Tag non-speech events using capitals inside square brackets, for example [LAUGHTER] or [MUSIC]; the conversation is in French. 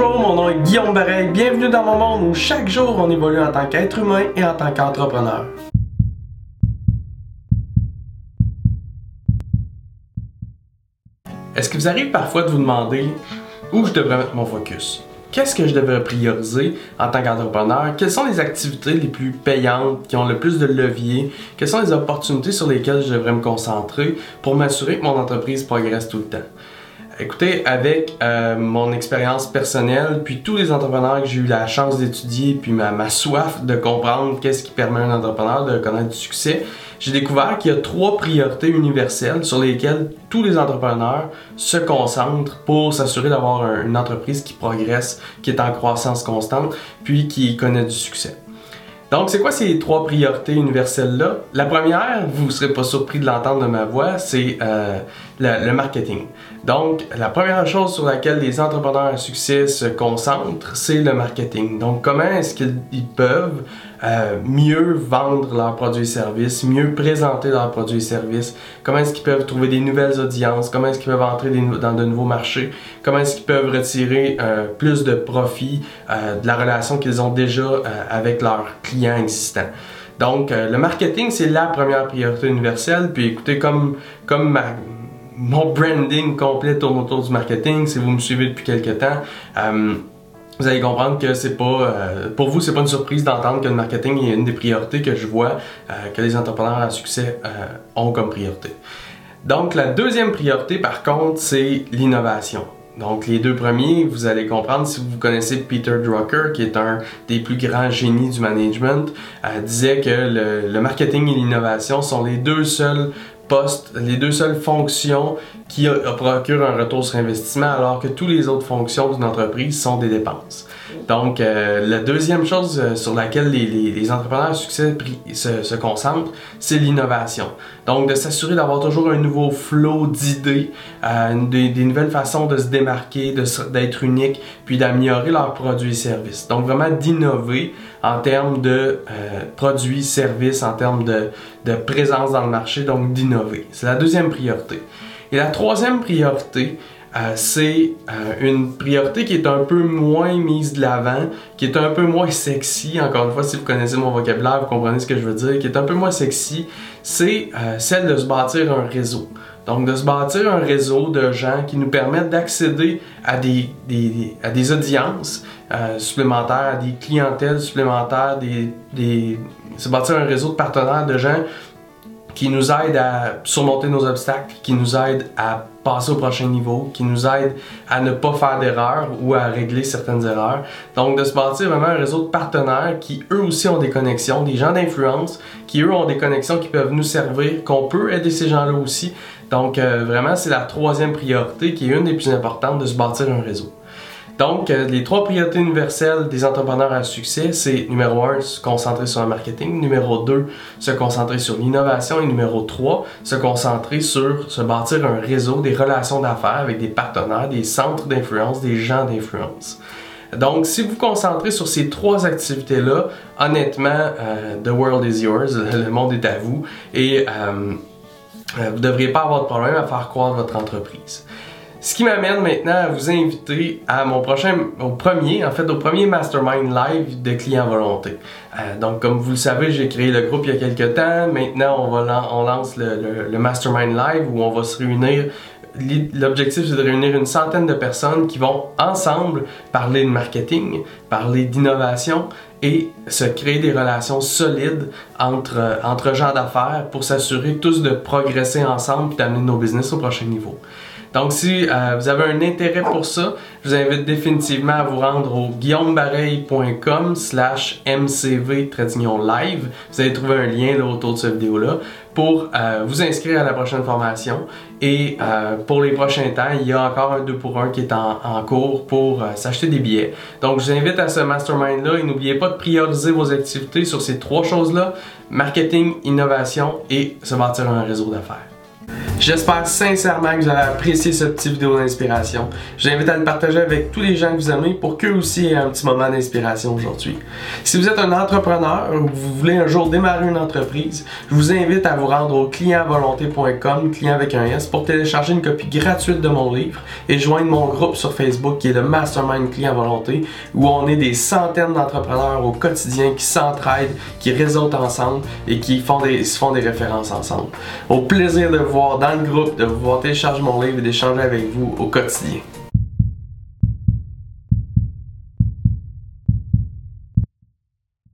Bonjour, mon nom est Guillaume Bareil. Bienvenue dans mon monde où chaque jour on évolue en tant qu'être humain et en tant qu'entrepreneur. Est-ce que vous arrive parfois de vous demander où je devrais mettre mon focus? Qu'est-ce que je devrais prioriser en tant qu'entrepreneur? Quelles sont les activités les plus payantes, qui ont le plus de levier? Quelles sont les opportunités sur lesquelles je devrais me concentrer pour m'assurer que mon entreprise progresse tout le temps? Écoutez, avec euh, mon expérience personnelle, puis tous les entrepreneurs que j'ai eu la chance d'étudier, puis ma, ma, soif de comprendre qu'est-ce qui permet à un entrepreneur de connaître du succès, j'ai découvert qu'il y a trois priorités universelles sur lesquelles tous les entrepreneurs se concentrent pour s'assurer d'avoir une entreprise qui progresse, qui est en croissance constante, puis qui connaît du succès. Donc, c'est quoi ces trois priorités universelles-là? La première, vous ne serez pas surpris de l'entendre de ma voix, c'est euh, le, le, marketing. Donc, la première chose sur laquelle les entrepreneurs à succès se concentrent, c'est le marketing. Donc, comment est-ce qu'ils peuvent euh, mieux vendre leurs produits et services, mieux présenter leurs produits et services, comment est-ce qu'ils peuvent trouver des nouvelles audiences, comment est-ce qu'ils peuvent entrer dans de nouveaux marchés, comment est-ce qu'ils peuvent retirer euh, plus de profit euh, de la relation qu'ils ont déjà avec leurs clients existants? Donc, le marketing, c'est la première priorité universelle. Puis écoutez, comme, comme mon branding complet tourne autour du marketing, si vous me suivez depuis quelques temps, vous allez comprendre que c'est pas euh, pour vous c'est pas une surprise d'entendre que le marketing est une des priorités que je vois euh, que les entrepreneurs à succès euh, ont comme priorité. Donc la deuxième priorité par contre c'est l'innovation. Donc les deux premiers, vous allez comprendre si vous connaissez Peter Drucker, qui est un des plus grands génies du management, disait que le, le marketing et l'innovation sont les deux seuls les deux seules fonctions qui procurent un retour sur investissement alors que toutes les autres fonctions d'une entreprise sont des dépenses. Donc, euh, la deuxième chose euh, sur laquelle les, entrepreneurs à succès se, concentrent, c'est l'innovation. Donc, de s'assurer d'avoir toujours un nouveau flot d'idées, euh, des, nouvelles façons de se démarquer, d'être unique, puis d'améliorer leurs produits et services. Donc, vraiment d'innover en termes de produits, services, en termes de présence dans le marché, donc d'innover. C'est la deuxième priorité. Et la troisième priorité, euh, c'est euh, une priorité qui est un peu moins mise de l'avant, qui est un peu moins sexy. Encore une fois, si vous connaissez mon vocabulaire, vous comprenez ce que je veux dire, qui est un peu moins sexy, c'est euh, celle de se bâtir un réseau. Donc, de se bâtir un réseau de gens qui nous permettent d'accéder à des, à des audiences supplémentaires, à des clientèles supplémentaires, des, des, se bâtir un réseau de partenaires, de gens qui nous aident à surmonter nos obstacles, qui nous aident à passer au prochain niveau, qui nous aident à ne pas faire d'erreurs ou à régler certaines erreurs. Donc de se bâtir vraiment un réseau de partenaires qui eux aussi ont des connexions, des gens d'influence, qui eux ont des connexions qui peuvent nous servir, qu'on peut aider ces gens-là aussi. Donc euh, vraiment c'est la troisième priorité qui est une des plus importantes de se bâtir un réseau. Donc, euh, les trois priorités universelles des entrepreneurs à succès, c'est numéro 1, se concentrer sur le marketing, numéro 2, se concentrer sur l'innovation et numéro 3, se concentrer sur se bâtir un réseau, des relations d'affaires avec des partenaires, des centres d'influence, des gens d'influence. Donc, si vous vous concentrez sur ces trois activités-là, honnêtement, euh, the world is yours, [LAUGHS] le monde est à vous et euh, vous ne devriez pas avoir de problème à faire croître votre entreprise. Ce qui m'amène maintenant à vous inviter à mon prochain, au premier, en fait, au premier Mastermind Live de clients volonté. Euh, donc, comme vous le savez, j'ai créé le groupe il y a quelques temps. Maintenant, on, va, lance le, le, le Mastermind Live où on va se réunir L'objectif, c'est de réunir une centaine de personnes qui vont ensemble parler de marketing, parler d'innovation et se créer des relations solides entre, entre gens d'affaires pour s'assurer tous de progresser ensemble et d'amener nos business au prochain niveau. Donc, si euh, vous avez un intérêt pour ça, je vous invite définitivement à vous rendre au guillaumebareil.com slash mcv live. Vous allez trouver un lien là, autour de cette vidéo-là pour euh, vous inscrire à la prochaine formation. Et euh, pour les prochains temps, il y a encore un 2 pour 1 qui est en, cours pour s'acheter des billets. Donc, je vous invite à ce mastermind-là et n'oubliez pas de prioriser vos activités sur ces trois choses-là, marketing, innovation et se bâtir un réseau d'affaires. J'espère sincèrement que vous avez apprécié cette petite vidéo d'inspiration. Je vous invite à le partager avec tous les gens que vous aimez pour qu'eux aussi aient un petit moment d'inspiration aujourd'hui. Si vous êtes un entrepreneur ou vous voulez un jour démarrer une entreprise, je vous invite à vous rendre au clientvolonté.com, client avec un S, pour télécharger une copie gratuite de mon livre et joindre mon groupe sur Facebook qui est le Mastermind Client Volonté, où on est des centaines d'entrepreneurs au quotidien qui s'entraident, qui réseautent ensemble et qui font des, se font des références ensemble. Au plaisir de vous voir dans le groupe, de vous voir télécharger mon livre et d'échanger avec vous au quotidien.